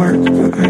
I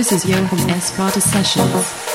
This is Johan S. Prada Sessions.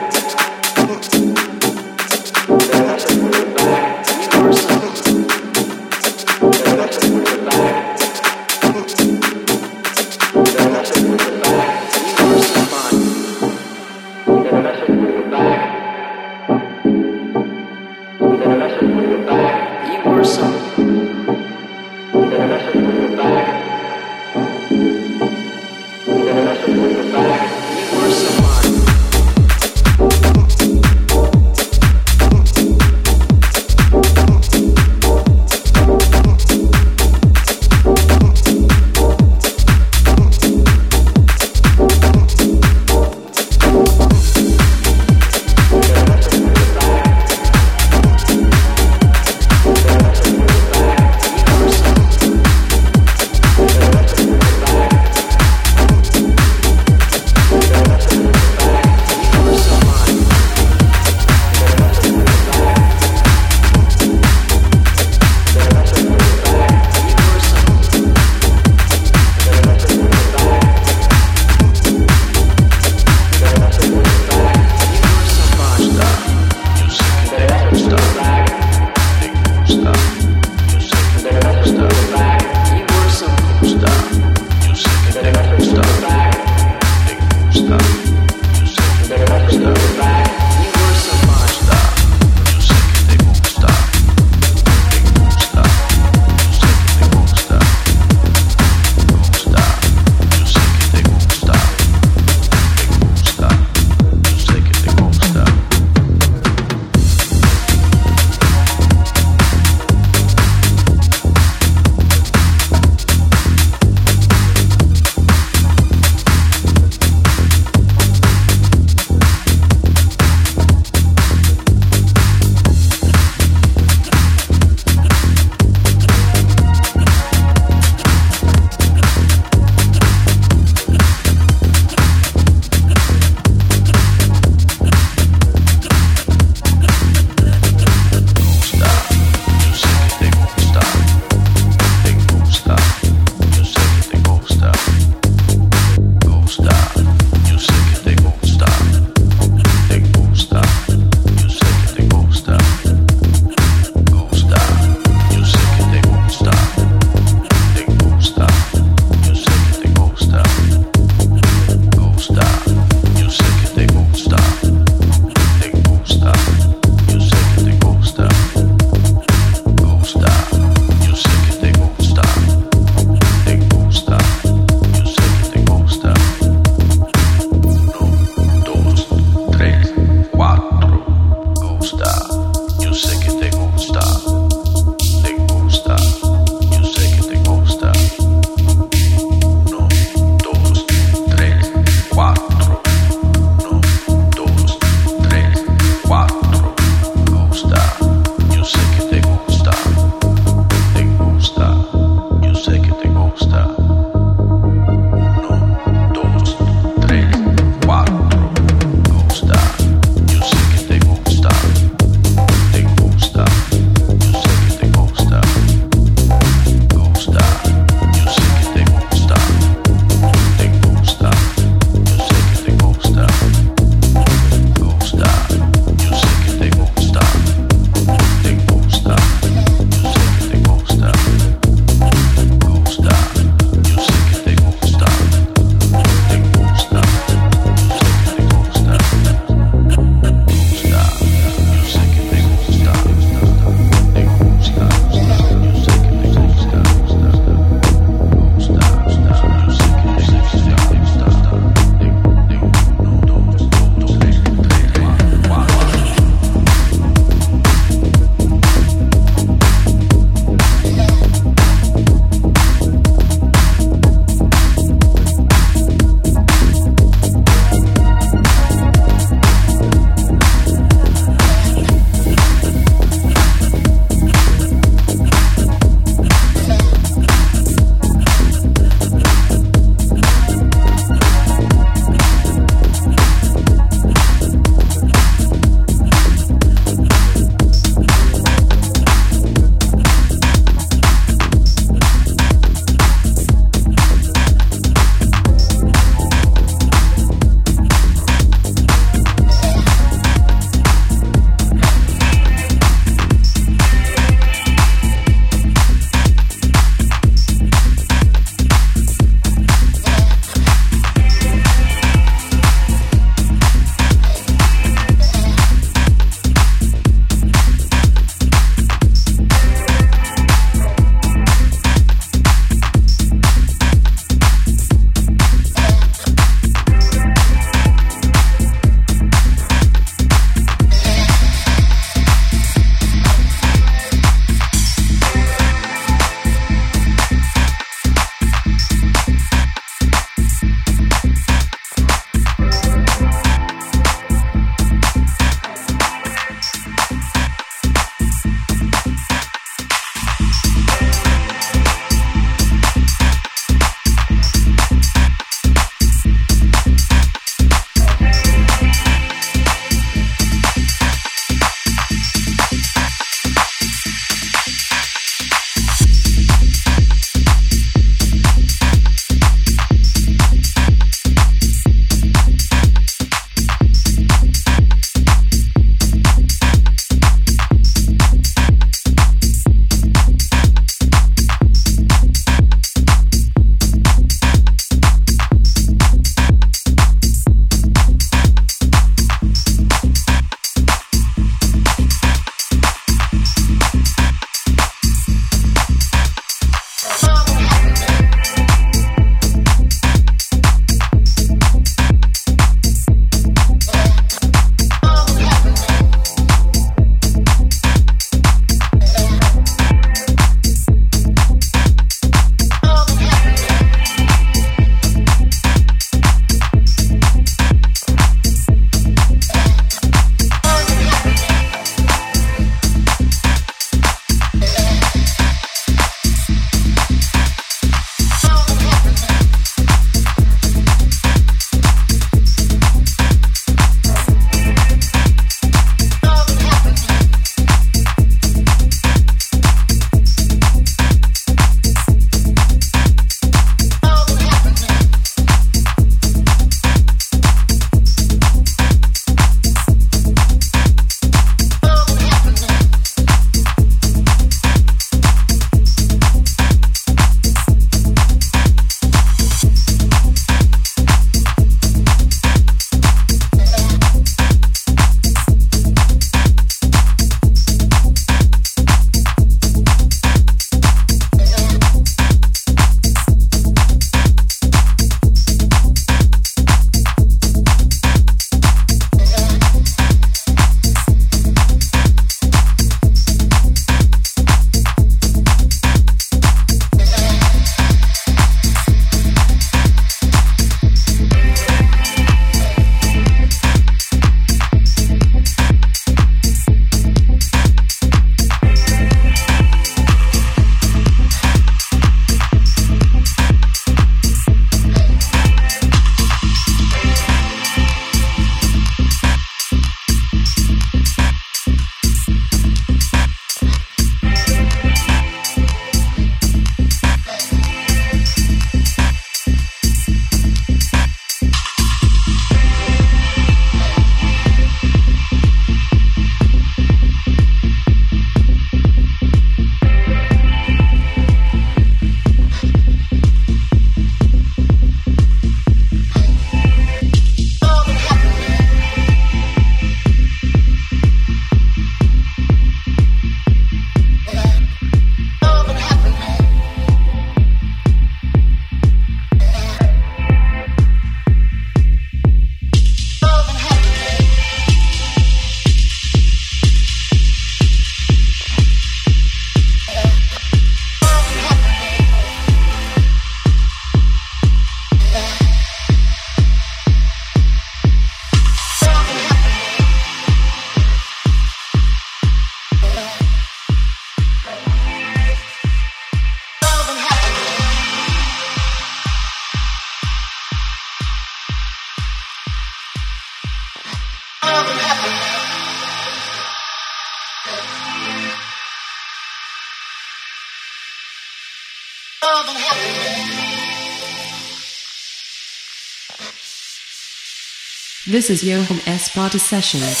This is Johan S. Party Sessions.